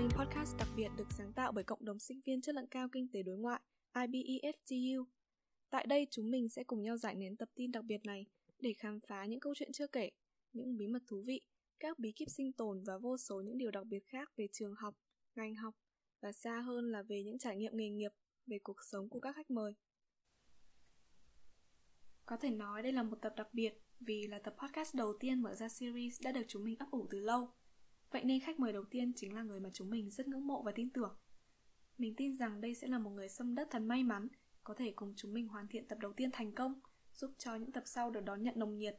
kênh podcast đặc biệt được sáng tạo bởi cộng đồng sinh viên chất lượng cao kinh tế đối ngoại IBEFTU. Tại đây chúng mình sẽ cùng nhau giải nến tập tin đặc biệt này để khám phá những câu chuyện chưa kể, những bí mật thú vị, các bí kíp sinh tồn và vô số những điều đặc biệt khác về trường học, ngành học và xa hơn là về những trải nghiệm nghề nghiệp, về cuộc sống của các khách mời. Có thể nói đây là một tập đặc biệt vì là tập podcast đầu tiên mở ra series đã được chúng mình ấp ủ từ lâu. Vậy nên khách mời đầu tiên chính là người mà chúng mình rất ngưỡng mộ và tin tưởng. Mình tin rằng đây sẽ là một người xâm đất thật may mắn, có thể cùng chúng mình hoàn thiện tập đầu tiên thành công, giúp cho những tập sau được đón nhận nồng nhiệt.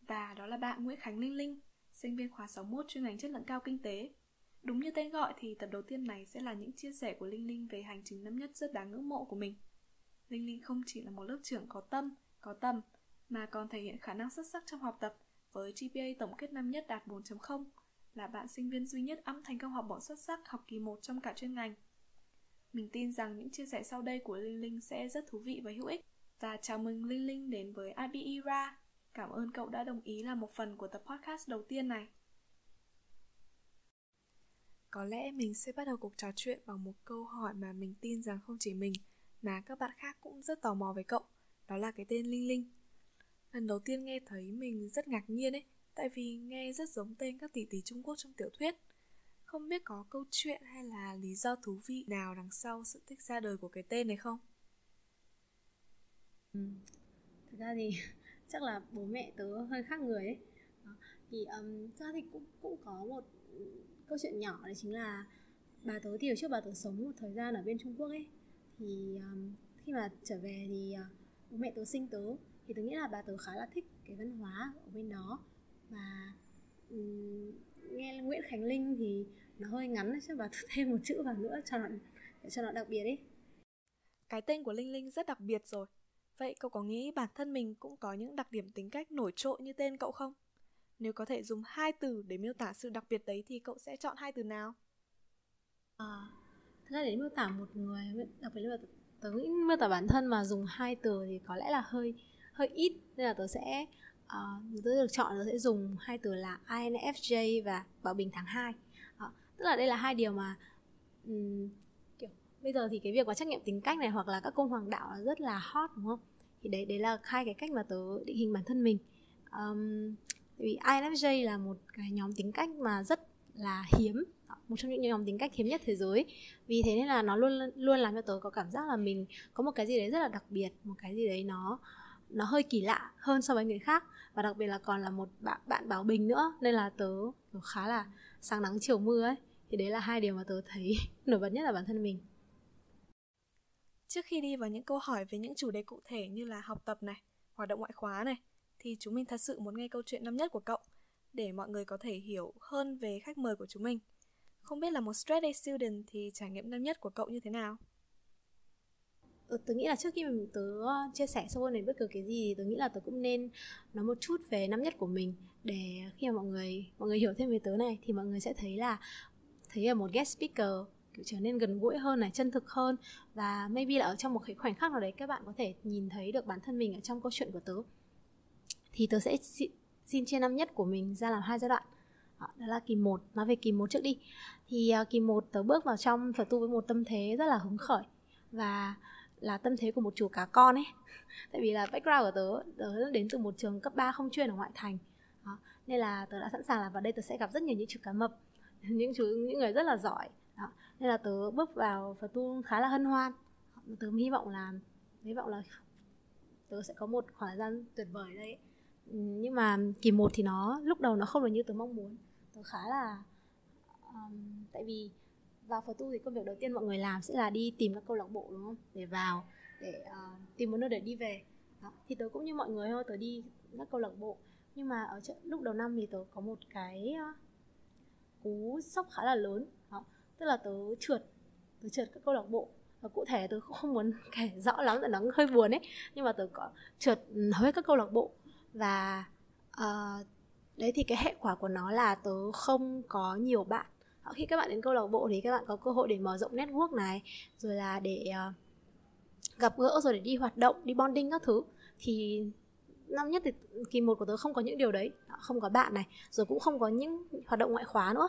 Và đó là bạn Nguyễn Khánh Linh Linh, sinh viên khóa 61 chuyên ngành chất lượng cao kinh tế. Đúng như tên gọi thì tập đầu tiên này sẽ là những chia sẻ của Linh Linh về hành trình năm nhất rất đáng ngưỡng mộ của mình. Linh Linh không chỉ là một lớp trưởng có tâm, có tầm, mà còn thể hiện khả năng xuất sắc trong học tập với GPA tổng kết năm nhất đạt 4.0, là bạn sinh viên duy nhất âm thành công học bổng xuất sắc học kỳ 1 trong cả chuyên ngành. Mình tin rằng những chia sẻ sau đây của Linh Linh sẽ rất thú vị và hữu ích. Và chào mừng Linh Linh đến với IBERA. Cảm ơn cậu đã đồng ý là một phần của tập podcast đầu tiên này. Có lẽ mình sẽ bắt đầu cuộc trò chuyện bằng một câu hỏi mà mình tin rằng không chỉ mình mà các bạn khác cũng rất tò mò về cậu. Đó là cái tên Linh Linh. Lần đầu tiên nghe thấy mình rất ngạc nhiên ấy, tại vì nghe rất giống tên các tỷ tỷ Trung Quốc trong tiểu thuyết. Không biết có câu chuyện hay là lý do thú vị nào đằng sau sự thích ra đời của cái tên này không? Ừ. Thực ra thì chắc là bố mẹ tớ hơi khác người ấy. Đó. Thì um, thực ra thì cũng cũng có một câu chuyện nhỏ đấy chính là bà tớ thì ở trước bà tớ sống một thời gian ở bên Trung Quốc ấy thì um, khi mà trở về thì uh, bố mẹ tớ sinh tớ thì tớ nghĩ là bà tớ khá là thích cái văn hóa ở bên đó và um, nghe Nguyễn Khánh Linh thì nó hơi ngắn chứ tớ thêm một chữ vào nữa cho nó để cho nó đặc biệt ấy cái tên của Linh Linh rất đặc biệt rồi. Vậy cậu có nghĩ bản thân mình cũng có những đặc điểm tính cách nổi trội như tên cậu không? Nếu có thể dùng hai từ để miêu tả sự đặc biệt đấy thì cậu sẽ chọn hai từ nào? À, thật ra để miêu tả một người đặc biệt là tớ nghĩ miêu tả bản thân mà dùng hai từ thì có lẽ là hơi hơi ít. Nên là tớ sẽ Ờ, uh, tôi được chọn là sẽ dùng hai từ là INFJ và Bảo Bình tháng 2 uh, ờ, tức là đây là hai điều mà um, kiểu bây giờ thì cái việc mà trắc nghiệm tính cách này hoặc là các cung hoàng đạo là rất là hot đúng không? Thì đấy đấy là hai cái cách mà tớ định hình bản thân mình. Um, vì INFJ là một cái nhóm tính cách mà rất là hiếm ờ, một trong những nhóm tính cách hiếm nhất thế giới. Vì thế nên là nó luôn luôn làm cho tớ có cảm giác là mình có một cái gì đấy rất là đặc biệt một cái gì đấy nó nó hơi kỳ lạ hơn so với người khác và đặc biệt là còn là một bạn bạn bảo bình nữa nên là tớ, khá là sáng nắng chiều mưa ấy thì đấy là hai điều mà tớ thấy nổi bật nhất là bản thân mình trước khi đi vào những câu hỏi về những chủ đề cụ thể như là học tập này hoạt động ngoại khóa này thì chúng mình thật sự muốn nghe câu chuyện năm nhất của cậu để mọi người có thể hiểu hơn về khách mời của chúng mình. Không biết là một straight A student thì trải nghiệm năm nhất của cậu như thế nào? Ờ, tớ nghĩ là trước khi mình tớ ờ, chia sẻ sâu hơn đến bất cứ cái gì tớ nghĩ là tớ cũng nên nói một chút về năm nhất của mình để khi mà mọi người mọi người hiểu thêm về tớ này thì mọi người sẽ thấy là thấy là một guest speaker kiểu trở nên gần gũi hơn này chân thực hơn và maybe là ở trong một cái khoảnh khắc nào đấy các bạn có thể nhìn thấy được bản thân mình ở trong câu chuyện của tớ. Thì tớ sẽ xin chia năm nhất của mình ra làm hai giai đoạn. Đó, là kỳ 1 nói về kỳ 1 trước đi. Thì uh, kỳ 1 tớ bước vào trong phải tu với một tâm thế rất là hứng khởi và là tâm thế của một chủ cá con ấy tại vì là background của tớ tớ đến từ một trường cấp 3 không chuyên ở ngoại thành đó. nên là tớ đã sẵn sàng là vào đây tớ sẽ gặp rất nhiều những chủ cá mập những chú những người rất là giỏi đó. nên là tớ bước vào và tu khá là hân hoan tớ hy vọng là hy vọng là tớ sẽ có một khoảng thời gian tuyệt vời đấy, nhưng mà kỳ một thì nó lúc đầu nó không được như tớ mong muốn tớ khá là um, tại vì vào phật tu thì công việc đầu tiên mọi người làm sẽ là đi tìm các câu lạc bộ đúng không? Để vào để uh, tìm một nơi để đi về. Đó. thì tớ cũng như mọi người thôi tớ đi các câu lạc bộ. Nhưng mà ở chợ, lúc đầu năm thì tớ có một cái uh, cú sốc khá là lớn. Đó. tức là tớ trượt tớ trượt các câu lạc bộ. Và cụ thể tớ cũng không muốn kể rõ lắm là nó hơi buồn ấy. Nhưng mà tớ có trượt hầu hết các câu lạc bộ. Và uh, đấy thì cái hệ quả của nó là tớ không có nhiều bạn khi các bạn đến câu lạc bộ thì các bạn có cơ hội để mở rộng network này rồi là để uh, gặp gỡ rồi để đi hoạt động đi bonding các thứ. Thì năm nhất thì kỳ một của tớ không có những điều đấy không có bạn này rồi cũng không có những hoạt động ngoại khóa nữa.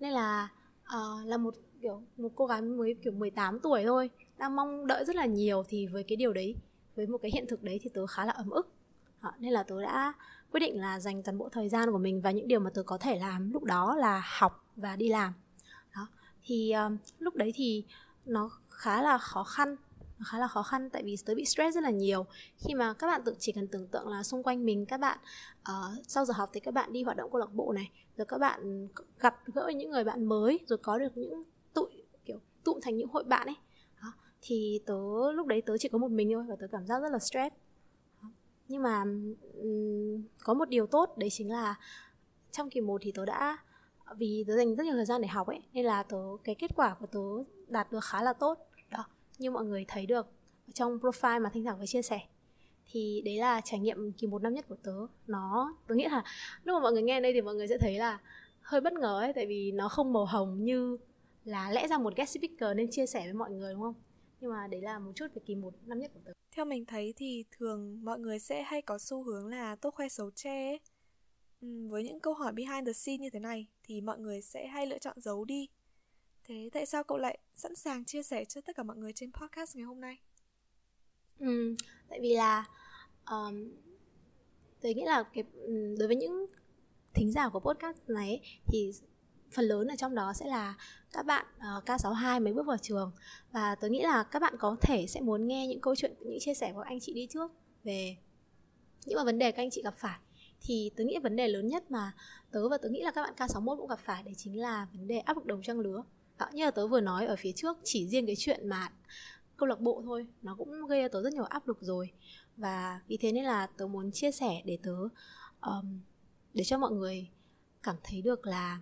Nên là uh, là một kiểu một cô gái mới kiểu 18 tuổi thôi đang mong đợi rất là nhiều thì với cái điều đấy với một cái hiện thực đấy thì tớ khá là ấm ức. Đó, nên là tớ đã quyết định là dành toàn bộ thời gian của mình và những điều mà tớ có thể làm lúc đó là học và đi làm. Đó thì um, lúc đấy thì nó khá là khó khăn nó khá là khó khăn tại vì tớ bị stress rất là nhiều. Khi mà các bạn tự chỉ cần tưởng tượng là xung quanh mình các bạn uh, sau giờ học thì các bạn đi hoạt động câu lạc bộ này rồi các bạn gặp gỡ những người bạn mới rồi có được những tụi kiểu tụm thành những hội bạn ấy. Đó. thì tớ lúc đấy tớ chỉ có một mình thôi và tớ cảm giác rất là stress nhưng mà um, có một điều tốt đấy chính là trong kỳ 1 thì tớ đã vì tớ dành rất nhiều thời gian để học ấy nên là tớ cái kết quả của tớ đạt được khá là tốt. Đó như mọi người thấy được trong profile mà thanh thảo vừa chia sẻ. Thì đấy là trải nghiệm kỳ một năm nhất của tớ. Nó tớ nghĩ là lúc mà mọi người nghe đây thì mọi người sẽ thấy là hơi bất ngờ ấy tại vì nó không màu hồng như là lẽ ra một guest speaker nên chia sẻ với mọi người đúng không? Nhưng mà đấy là một chút về kỳ một năm nhất của tớ. Theo mình thấy thì thường mọi người sẽ hay có xu hướng là tốt khoe xấu che ấy. Ừ, với những câu hỏi behind the scene như thế này thì mọi người sẽ hay lựa chọn giấu đi. Thế tại sao cậu lại sẵn sàng chia sẻ cho tất cả mọi người trên podcast ngày hôm nay? Ừ, tại vì là um, tôi nghĩ là cái đối với những thính giả của podcast này ấy, thì phần lớn ở trong đó sẽ là các bạn uh, K62 mới bước vào trường. Và tôi nghĩ là các bạn có thể sẽ muốn nghe những câu chuyện những chia sẻ của anh chị đi trước về những mà vấn đề các anh chị gặp phải. Thì tôi nghĩ vấn đề lớn nhất mà tớ và tớ nghĩ là các bạn K61 cũng gặp phải đấy chính là vấn đề áp lực đồng trang lứa. Đó, như là tớ vừa nói ở phía trước chỉ riêng cái chuyện mà câu lạc bộ thôi nó cũng gây cho tớ rất nhiều áp lực rồi. Và vì thế nên là tớ muốn chia sẻ để tớ um, để cho mọi người cảm thấy được là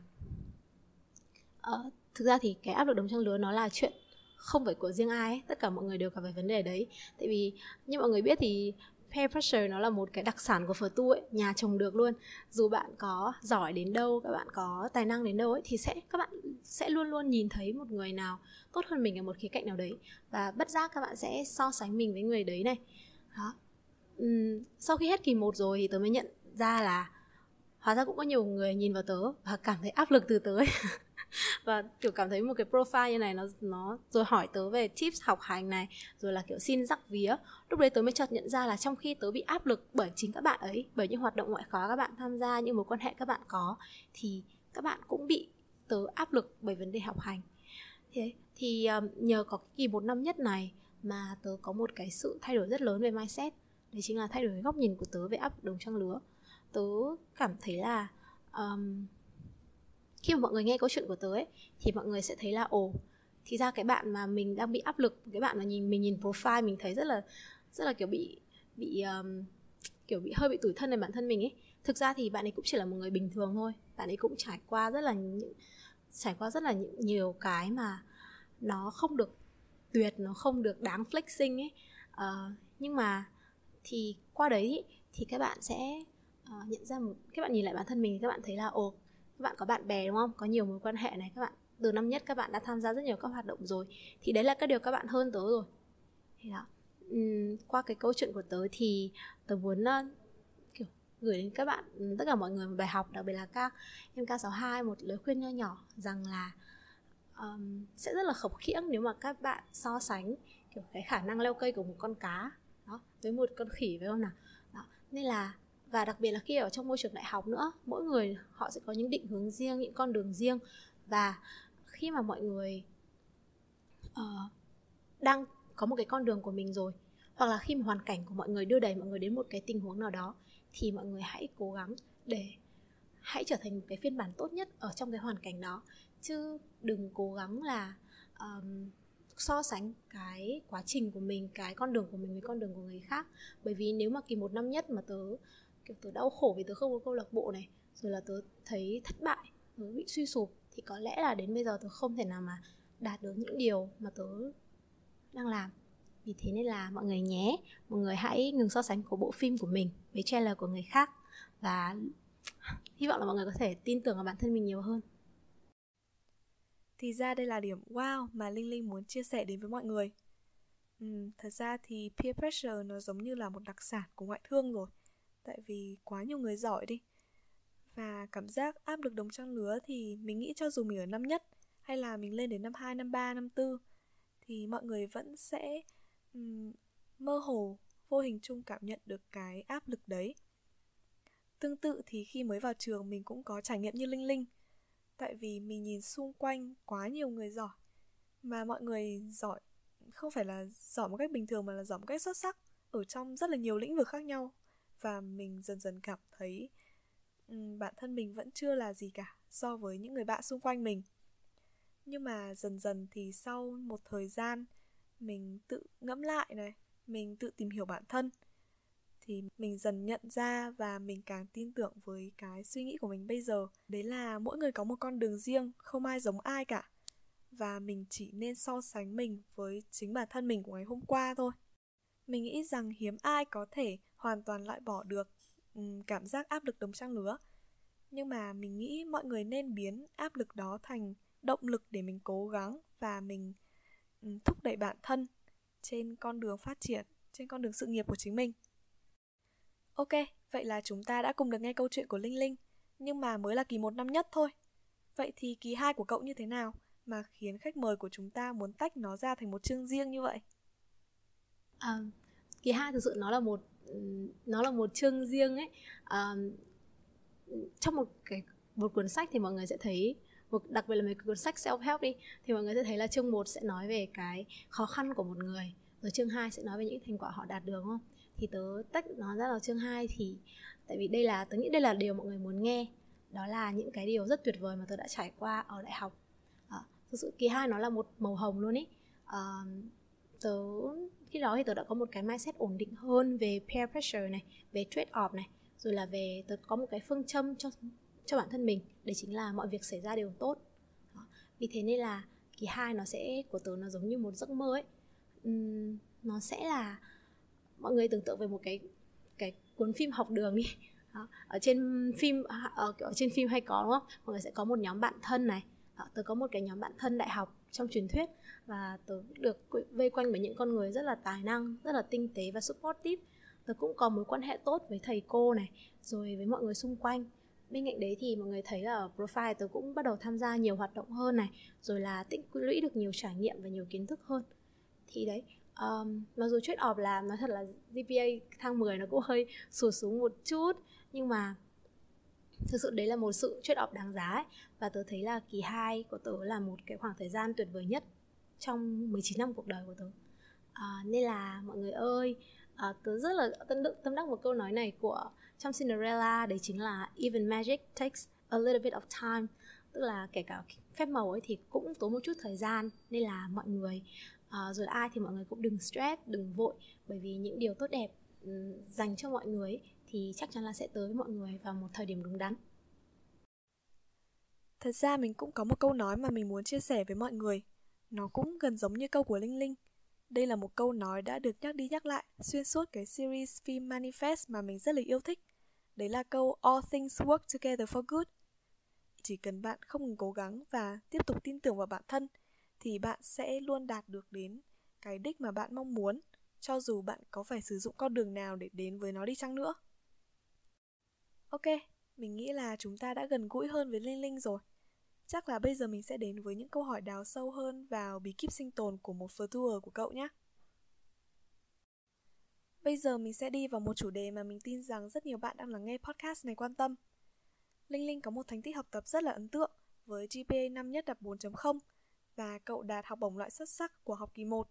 uh, thực ra thì cái áp lực đồng trang lứa nó là chuyện không phải của riêng ai ấy. tất cả mọi người đều gặp phải vấn đề đấy. Tại vì như mọi người biết thì peer pressure nó là một cái đặc sản của phở tu ấy nhà trồng được luôn. Dù bạn có giỏi đến đâu các bạn có tài năng đến đâu ấy thì sẽ các bạn sẽ luôn luôn nhìn thấy một người nào tốt hơn mình ở một khía cạnh nào đấy. Và bất giác các bạn sẽ so sánh mình với người đấy này. Đó. Uhm, sau khi hết kỳ một rồi thì tớ mới nhận ra là hóa ra cũng có nhiều người nhìn vào tớ và cảm thấy áp lực từ tớ ấy. và kiểu cảm thấy một cái profile như này nó nó rồi hỏi tớ về tips học hành này rồi là kiểu xin rắc vía. Lúc đấy tớ mới chợt nhận ra là trong khi tớ bị áp lực bởi chính các bạn ấy bởi những hoạt động ngoại khóa các bạn tham gia những mối quan hệ các bạn có thì các bạn cũng bị tớ áp lực bởi vấn đề học hành. Thế thì um, nhờ có cái kỳ một năm nhất này mà tớ có một cái sự thay đổi rất lớn về mindset. Đấy chính là thay đổi góc nhìn của tớ về áp đồng trang lứa. Tớ cảm thấy là um, khi mà mọi người nghe câu chuyện của tớ ấy thì mọi người sẽ thấy là ồ thì ra cái bạn mà mình đang bị áp lực cái bạn mà nhìn mình nhìn profile mình thấy rất là rất là kiểu bị bị um, kiểu bị hơi bị tủi thân về bản thân mình ấy. Thực ra thì bạn ấy cũng chỉ là một người bình thường thôi. Bạn ấy cũng trải qua rất là những trải qua rất là những, nhiều cái mà nó không được tuyệt nó không được đáng flexing ấy. Uh, nhưng mà thì qua đấy thì các bạn sẽ uh, nhận ra một các bạn nhìn lại bản thân mình các bạn thấy là ồ các bạn có bạn bè đúng không? Có nhiều mối quan hệ này các bạn. Từ năm nhất các bạn đã tham gia rất nhiều các hoạt động rồi. Thì đấy là các điều các bạn hơn tớ rồi. Thì đó. Uhm, qua cái câu chuyện của tớ thì tớ muốn uh, kiểu gửi đến các bạn tất cả mọi người một bài học đặc biệt là các em K62 một lời khuyên nho nhỏ rằng là um, sẽ rất là khập khiễng nếu mà các bạn so sánh kiểu cái khả năng leo cây của một con cá đó với một con khỉ phải không nào? Đó. nên là và đặc biệt là khi ở trong môi trường đại học nữa mỗi người họ sẽ có những định hướng riêng những con đường riêng. Và khi mà mọi người uh, đang có một cái con đường của mình rồi hoặc là khi mà hoàn cảnh của mọi người đưa đẩy mọi người đến một cái tình huống nào đó thì mọi người hãy cố gắng để hãy trở thành một cái phiên bản tốt nhất ở trong cái hoàn cảnh đó. Chứ đừng cố gắng là um, so sánh cái quá trình của mình cái con đường của mình với con đường của người khác. Bởi vì nếu mà kỳ một năm nhất mà tớ kiểu tớ đau khổ vì tớ không có câu lạc bộ này rồi là tớ thấy thất bại tớ bị suy sụp thì có lẽ là đến bây giờ tớ không thể nào mà đạt được những điều mà tớ đang làm vì thế nên là mọi người nhé mọi người hãy ngừng so sánh của bộ phim của mình với trailer của người khác và hy vọng là mọi người có thể tin tưởng vào bản thân mình nhiều hơn thì ra đây là điểm wow mà Linh Linh muốn chia sẻ đến với mọi người. Ừ, thật ra thì peer pressure nó giống như là một đặc sản của ngoại thương rồi. Tại vì quá nhiều người giỏi đi. Và cảm giác áp lực đồng trang lứa thì mình nghĩ cho dù mình ở năm nhất hay là mình lên đến năm 2, năm 3, năm 4 thì mọi người vẫn sẽ um, mơ hồ vô hình chung cảm nhận được cái áp lực đấy tương tự thì khi mới vào trường mình cũng có trải nghiệm như linh linh tại vì mình nhìn xung quanh quá nhiều người giỏi mà mọi người giỏi không phải là giỏi một cách bình thường mà là giỏi một cách xuất sắc ở trong rất là nhiều lĩnh vực khác nhau và mình dần dần cảm thấy bản thân mình vẫn chưa là gì cả so với những người bạn xung quanh mình. Nhưng mà dần dần thì sau một thời gian, mình tự ngẫm lại này, mình tự tìm hiểu bản thân, thì mình dần nhận ra và mình càng tin tưởng với cái suy nghĩ của mình bây giờ. Đấy là mỗi người có một con đường riêng, không ai giống ai cả. Và mình chỉ nên so sánh mình với chính bản thân mình của ngày hôm qua thôi. Mình nghĩ rằng hiếm ai có thể hoàn toàn loại bỏ được um, cảm giác áp lực đồng trang lứa nhưng mà mình nghĩ mọi người nên biến áp lực đó thành động lực để mình cố gắng và mình um, thúc đẩy bản thân trên con đường phát triển trên con đường sự nghiệp của chính mình. Ok vậy là chúng ta đã cùng được nghe câu chuyện của linh linh nhưng mà mới là kỳ một năm nhất thôi. Vậy thì kỳ hai của cậu như thế nào mà khiến khách mời của chúng ta muốn tách nó ra thành một chương riêng như vậy? À, kỳ hai thực sự nó là một nó là một chương riêng ấy. À, trong một cái một cuốn sách thì mọi người sẽ thấy một đặc biệt là mấy cuốn sách self help đi thì mọi người sẽ thấy là chương 1 sẽ nói về cái khó khăn của một người rồi chương 2 sẽ nói về những thành quả họ đạt được không? Thì tớ tách nó ra là chương 2 thì tại vì đây là tớ nghĩ đây là điều mọi người muốn nghe. Đó là những cái điều rất tuyệt vời mà tớ đã trải qua ở đại học. À, thực sự kỳ hai nó là một màu hồng luôn ý. À, tớ khi đó thì tớ đã có một cái mindset ổn định hơn về peer pressure này về trade off này rồi là về tớ có một cái phương châm cho cho bản thân mình đấy chính là mọi việc xảy ra đều tốt. Đó. vì thế nên là kỳ hai nó sẽ của tớ nó giống như một giấc mơ ấy. Uhm, nó sẽ là mọi người tưởng tượng về một cái cái cuốn phim học đường đi. Đó. ở trên phim ờ, ở, ở trên phim hay có đúng không? Mọi người sẽ có một nhóm bạn thân này. Đó, tớ có một cái nhóm bạn thân đại học trong truyền thuyết. Và tớ được vây quanh bởi những con người rất là tài năng rất là tinh tế và supportive. Tớ cũng có mối quan hệ tốt với thầy cô này rồi với mọi người xung quanh. Bên cạnh đấy thì mọi người thấy là ở profile tớ cũng bắt đầu tham gia nhiều hoạt động hơn này rồi là tích lũy được nhiều trải nghiệm và nhiều kiến thức hơn. Thì đấy um, mặc dù trade off là nói thật là GPA thang 10 nó cũng hơi sụt xuống một chút nhưng mà thực sự đấy là một sự trade off đáng giá ấy. và tớ thấy là kỳ 2 của tớ là một cái khoảng thời gian tuyệt vời nhất trong 19 năm cuộc đời của tớ. À, nên là mọi người ơi à, tớ rất là tâm đắc, tâm đắc một câu nói này của trong Cinderella đấy chính là even magic takes a little bit of time. Tức là kể cả phép màu ấy thì cũng tốn một chút thời gian. Nên là mọi người à, rồi ai thì mọi người cũng đừng stress đừng vội. Bởi vì những điều tốt đẹp dành cho mọi người ấy, thì chắc chắn là sẽ tới với mọi người vào một thời điểm đúng đắn thật ra mình cũng có một câu nói mà mình muốn chia sẻ với mọi người nó cũng gần giống như câu của linh linh đây là một câu nói đã được nhắc đi nhắc lại xuyên suốt cái series phim Manifest mà mình rất là yêu thích. Đấy là câu All things work together for good. Chỉ cần bạn không ngừng cố gắng và tiếp tục tin tưởng vào bản thân thì bạn sẽ luôn đạt được đến cái đích mà bạn mong muốn, cho dù bạn có phải sử dụng con đường nào để đến với nó đi chăng nữa. Ok, mình nghĩ là chúng ta đã gần gũi hơn với Linh Linh rồi. Chắc là bây giờ mình sẽ đến với những câu hỏi đào sâu hơn vào bí kíp sinh tồn của một tour của cậu nhé. Bây giờ mình sẽ đi vào một chủ đề mà mình tin rằng rất nhiều bạn đang lắng nghe podcast này quan tâm. Linh Linh có một thành tích học tập rất là ấn tượng với GPA năm nhất đạt 4.0 và cậu đạt học bổng loại xuất sắc của học kỳ 1.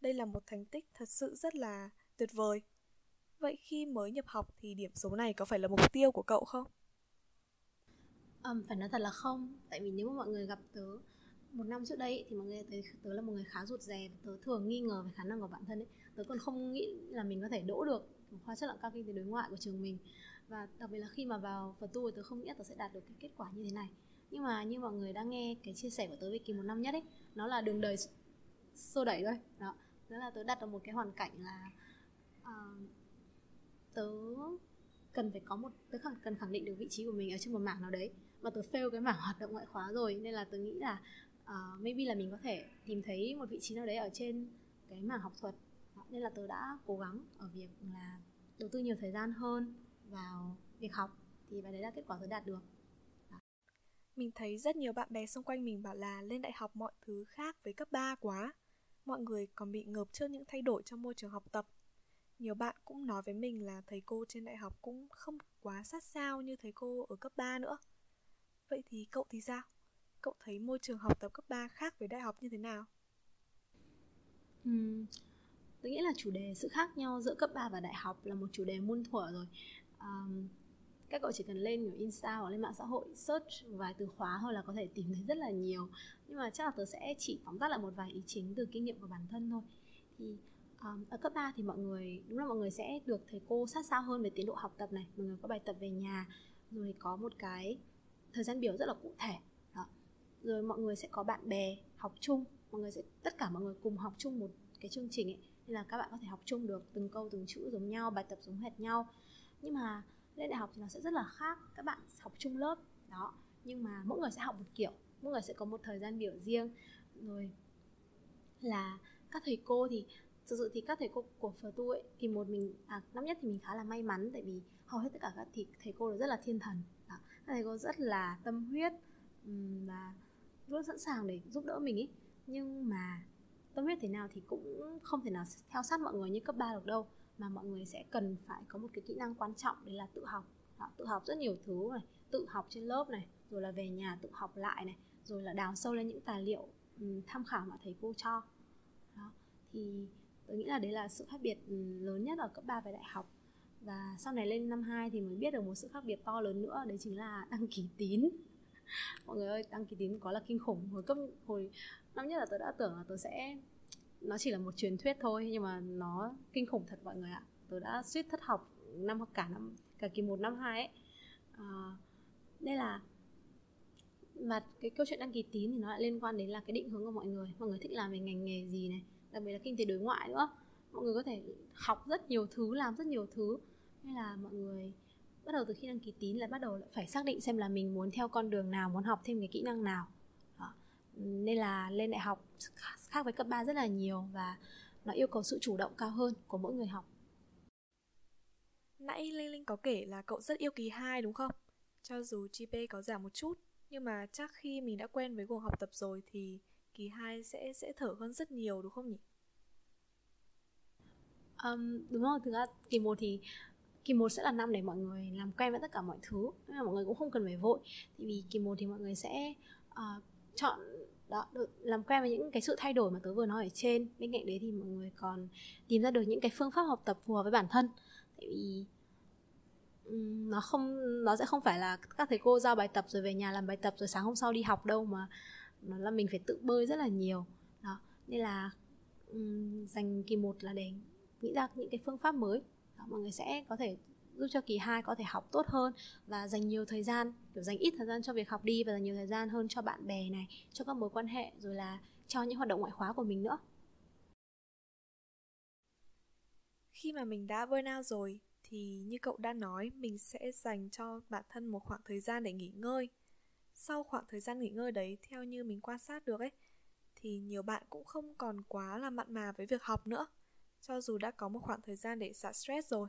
Đây là một thành tích thật sự rất là tuyệt vời. Vậy khi mới nhập học thì điểm số này có phải là mục tiêu của cậu không? Um, phải nói thật là không. Tại vì nếu mà mọi người gặp tớ một năm trước đây thì mọi người thấy tớ là một người khá rụt rè tớ thường nghi ngờ về khả năng của bản thân ấy. Tớ còn không nghĩ là mình có thể đỗ được khoa chất lượng cao kinh tế đối ngoại của trường mình. Và đặc biệt là khi mà vào phần tu tớ không nghĩ tớ sẽ đạt được cái kết quả như thế này. Nhưng mà như mọi người đang nghe cái chia sẻ của tớ về kỳ một năm nhất ấy nó là đường đời xô đẩy thôi. Đó đó là tớ đặt ở một cái hoàn cảnh là uh, tớ cần phải có một tớ cần khẳng định được vị trí của mình ở trên một mảng nào đấy và tớ fail cái mảng hoạt động ngoại khóa rồi nên là tớ nghĩ là uh, maybe là mình có thể tìm thấy một vị trí nào đấy ở trên cái mảng học thuật nên là tớ đã cố gắng ở việc là đầu tư nhiều thời gian hơn vào việc học thì và đấy là kết quả tớ đạt được Mình thấy rất nhiều bạn bè xung quanh mình bảo là lên đại học mọi thứ khác với cấp 3 quá. Mọi người còn bị ngợp trước những thay đổi trong môi trường học tập. Nhiều bạn cũng nói với mình là thầy cô trên đại học cũng không quá sát sao như thầy cô ở cấp 3 nữa. Vậy thì cậu thì sao? Cậu thấy môi trường học tập cấp 3 khác với đại học như thế nào? Uhm, tôi nghĩ là chủ đề sự khác nhau giữa cấp 3 và đại học là một chủ đề muôn thuở rồi. Um, các cậu chỉ cần lên kiểu insta hoặc lên mạng xã hội search vài từ khóa thôi là có thể tìm thấy rất là nhiều nhưng mà chắc là tớ sẽ chỉ tóm tắt lại một vài ý chính từ kinh nghiệm của bản thân thôi thì um, ở cấp 3 thì mọi người đúng là mọi người sẽ được thầy cô sát sao hơn về tiến độ học tập này. Mọi người có bài tập về nhà rồi có một cái thời gian biểu rất là cụ thể. Đó. rồi mọi người sẽ có bạn bè học chung. Mọi người sẽ tất cả mọi người cùng học chung một cái chương trình ấy. Nên là các bạn có thể học chung được từng câu từng chữ giống nhau bài tập giống hệt nhau. Nhưng mà lên đại học thì nó sẽ rất là khác. Các bạn học chung lớp đó. Nhưng mà mỗi người sẽ học một kiểu. Mỗi người sẽ có một thời gian biểu riêng. Rồi là các thầy cô thì thực sự thì các thầy cô của phở tu ấy thì một mình à, năm nhất thì mình khá là may mắn tại vì hầu hết tất cả các thì thầy cô đều rất là thiên thần đó. các thầy cô rất là tâm huyết và luôn sẵn sàng để giúp đỡ mình ấy nhưng mà tâm huyết thế nào thì cũng không thể nào theo sát mọi người như cấp 3 được đâu mà mọi người sẽ cần phải có một cái kỹ năng quan trọng đấy là tự học đó, tự học rất nhiều thứ này tự học trên lớp này rồi là về nhà tự học lại này rồi là đào sâu lên những tài liệu um, tham khảo mà thầy cô cho đó. thì tôi nghĩ là đấy là sự khác biệt ừ, lớn nhất ở cấp 3 về đại học. Và sau này lên năm 2 thì mới biết được một sự khác biệt to lớn nữa đấy chính là đăng ký tín. Mọi người ơi đăng ký tín có là kinh khủng. Hồi cấp hồi năm nhất là tôi đã tưởng là tôi sẽ nó chỉ là một truyền thuyết thôi nhưng mà nó kinh khủng thật mọi người ạ. Tôi đã suýt thất học năm cả năm cả kỳ một năm hai ấy. À, đây là mà cái câu chuyện đăng ký tín thì nó lại liên quan đến là cái định hướng của mọi người. Mọi người thích làm về ngành nghề gì này? Đặc biệt là kinh tế đối ngoại nữa mọi người có thể học rất nhiều thứ, làm rất nhiều thứ hay là mọi người bắt đầu từ khi đăng ký tín là bắt đầu phải xác định xem là mình muốn theo con đường nào, muốn học thêm cái kỹ năng nào Đó. nên là lên đại học khác với cấp 3 rất là nhiều và nó yêu cầu sự chủ động cao hơn của mỗi người học Nãy Linh Linh có kể là cậu rất yêu kỳ 2 đúng không? Cho dù GP có giảm một chút, Nhưng mà chắc khi mình đã quen với cuộc học tập rồi Thì kỳ 2 sẽ sẽ thở hơn rất nhiều đúng không nhỉ? Um, đúng rồi, thực ra kỳ 1 thì kỳ 1 sẽ là năm để mọi người làm quen với tất cả mọi thứ Nên là mọi người cũng không cần phải vội. Tại vì kỳ 1 thì mọi người sẽ uh, chọn đó được làm quen với những cái sự thay đổi mà tớ vừa nói ở trên. Bên cạnh đấy thì mọi người còn tìm ra được những cái phương pháp học tập phù hợp với bản thân. Tại vì nó không nó sẽ không phải là các thầy cô giao bài tập rồi về nhà làm bài tập rồi sáng hôm sau đi học đâu mà nó là mình phải tự bơi rất là nhiều. Đó nên là um, dành kỳ một là để nghĩ ra những cái phương pháp mới. Đó, mọi người sẽ có thể giúp cho kỳ 2 có thể học tốt hơn và dành nhiều thời gian kiểu dành ít thời gian cho việc học đi và dành nhiều thời gian hơn cho bạn bè này cho các mối quan hệ rồi là cho những hoạt động ngoại khóa của mình nữa. Khi mà mình đã burnout rồi thì như cậu đã nói mình sẽ dành cho bản thân một khoảng thời gian để nghỉ ngơi sau khoảng thời gian nghỉ ngơi đấy, theo như mình quan sát được ấy, thì nhiều bạn cũng không còn quá là mặn mà với việc học nữa. Cho dù đã có một khoảng thời gian để xả stress rồi,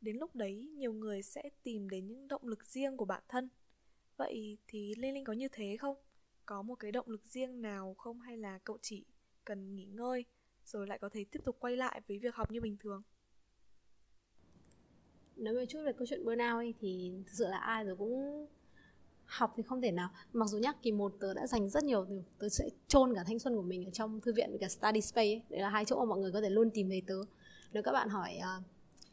đến lúc đấy nhiều người sẽ tìm đến những động lực riêng của bản thân. Vậy thì linh linh có như thế không? Có một cái động lực riêng nào không hay là cậu chỉ cần nghỉ ngơi rồi lại có thể tiếp tục quay lại với việc học như bình thường? Nói một chút về câu chuyện burnout ấy, thì thực sự là ai rồi cũng học thì không thể nào mặc dù nhắc kỳ một tớ đã dành rất nhiều tớ sẽ chôn cả thanh xuân của mình ở trong thư viện với cả study space ấy. đấy là hai chỗ mà mọi người có thể luôn tìm thấy tớ nếu các bạn hỏi uh,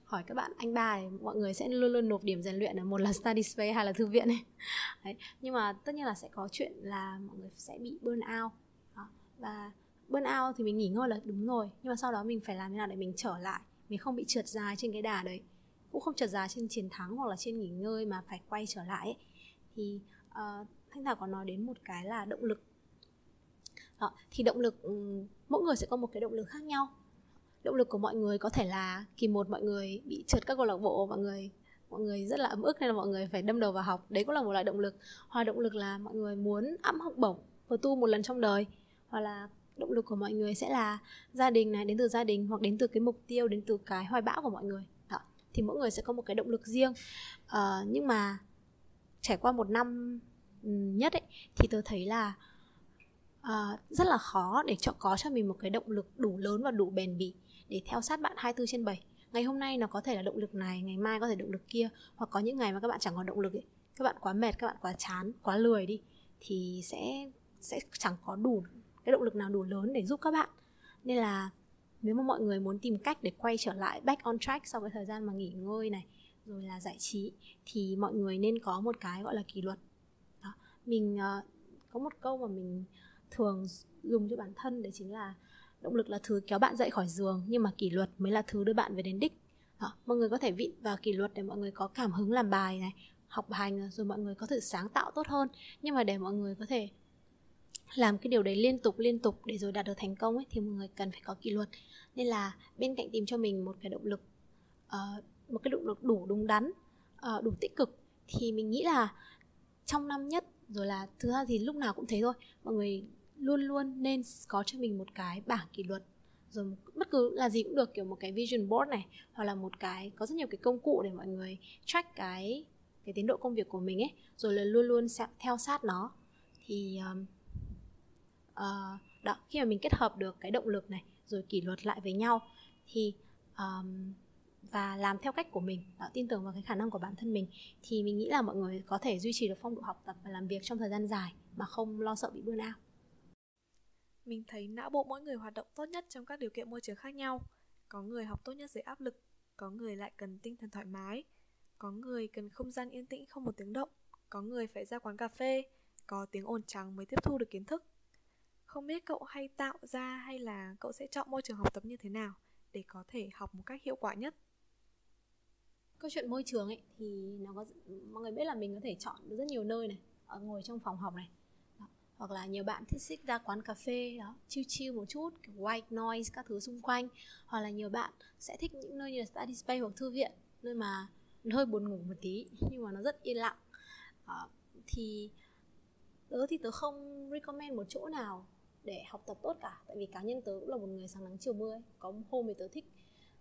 hỏi các bạn anh ba thì mọi người sẽ luôn luôn nộp điểm rèn luyện ở một là study space hay là thư viện ấy đấy. nhưng mà tất nhiên là sẽ có chuyện là mọi người sẽ bị burn out đó. và burn out thì mình nghỉ ngơi là đúng rồi nhưng mà sau đó mình phải làm thế nào để mình trở lại mình không bị trượt dài trên cái đà đấy cũng không trượt dài trên chiến thắng hoặc là trên nghỉ ngơi mà phải quay trở lại ấy thì uh, thanh thảo có nói đến một cái là động lực. Đó, thì động lực ừ, mỗi người sẽ có một cái động lực khác nhau. Động lực của mọi người có thể là kỳ một mọi người bị trượt các câu lạc bộ mọi người mọi người rất là ấm ức nên là mọi người phải đâm đầu vào học. Đấy cũng là một loại động lực. Hoặc động lực là mọi người muốn ẵm học bổng vừa tu một lần trong đời. Hoặc là động lực của mọi người sẽ là gia đình này đến từ gia đình hoặc đến từ cái mục tiêu đến từ cái hoài bão của mọi người. Đó. thì mỗi người sẽ có một cái động lực riêng. Uh, nhưng mà trải qua một năm ừ, nhất ấy thì tôi thấy là uh, rất là khó để cho có cho mình một cái động lực đủ lớn và đủ bền bỉ để theo sát bạn 24 trên 7 ngày hôm nay nó có thể là động lực này ngày mai có thể động lực kia hoặc có những ngày mà các bạn chẳng còn động lực ấy các bạn quá mệt các bạn quá chán quá lười đi thì sẽ sẽ chẳng có đủ cái động lực nào đủ lớn để giúp các bạn. Nên là nếu mà mọi người muốn tìm cách để quay trở lại back on track sau cái thời gian mà nghỉ ngơi này rồi là giải trí thì mọi người nên có một cái gọi là kỷ luật đó. mình uh, có một câu mà mình thường dùng cho bản thân đấy chính là động lực là thứ kéo bạn dậy khỏi giường nhưng mà kỷ luật mới là thứ đưa bạn về đến đích đó. mọi người có thể vịn vào kỷ luật để mọi người có cảm hứng làm bài này học hành rồi mọi người có thể sáng tạo tốt hơn nhưng mà để mọi người có thể làm cái điều đấy liên tục liên tục để rồi đạt được thành công ấy thì mọi người cần phải có kỷ luật nên là bên cạnh tìm cho mình một cái động lực uh, một cái động lực đủ đúng đắn ờ, đủ tích cực thì mình nghĩ là trong năm nhất rồi là thứ hai thì lúc nào cũng thế thôi mọi người luôn luôn nên có cho mình một cái bảng kỷ luật rồi một, bất cứ là gì cũng được kiểu một cái vision board này hoặc là một cái có rất nhiều cái công cụ để mọi người track cái cái tiến độ công việc của mình ấy rồi là luôn luôn sẽ theo sát nó. Thì um, uh, đó khi mà mình kết hợp được cái động lực này rồi kỷ luật lại với nhau thì um, và làm theo cách của mình đó, tin tưởng vào cái khả năng của bản thân mình thì mình nghĩ là mọi người có thể duy trì được phong độ học tập và làm việc trong thời gian dài mà không lo sợ bị burnout. Mình thấy não bộ mỗi người hoạt động tốt nhất trong các điều kiện môi trường khác nhau. Có người học tốt nhất dưới áp lực có người lại cần tinh thần thoải mái có người cần không gian yên tĩnh không một tiếng động có người phải ra quán cà phê có tiếng ồn trắng mới tiếp thu được kiến thức. Không biết cậu hay tạo ra hay là cậu sẽ chọn môi trường học tập như thế nào để có thể học một cách hiệu quả nhất? Câu chuyện môi trường ấy, thì nó có mọi người biết là mình có thể chọn được rất nhiều nơi này ở ngồi trong phòng học này, đó. hoặc là nhiều bạn thích xích ra quán cà phê, đó, chill chill một chút, kiểu white noise các thứ xung quanh, hoặc là nhiều bạn sẽ thích những nơi như là study space hoặc thư viện, nơi mà hơi buồn ngủ một tí, nhưng mà nó rất yên lặng đó. thì tớ thì tớ không recommend một chỗ nào để học tập tốt cả, tại vì cá nhân tớ cũng là một người sáng nắng chiều mưa ấy. có hôm thì tớ thích,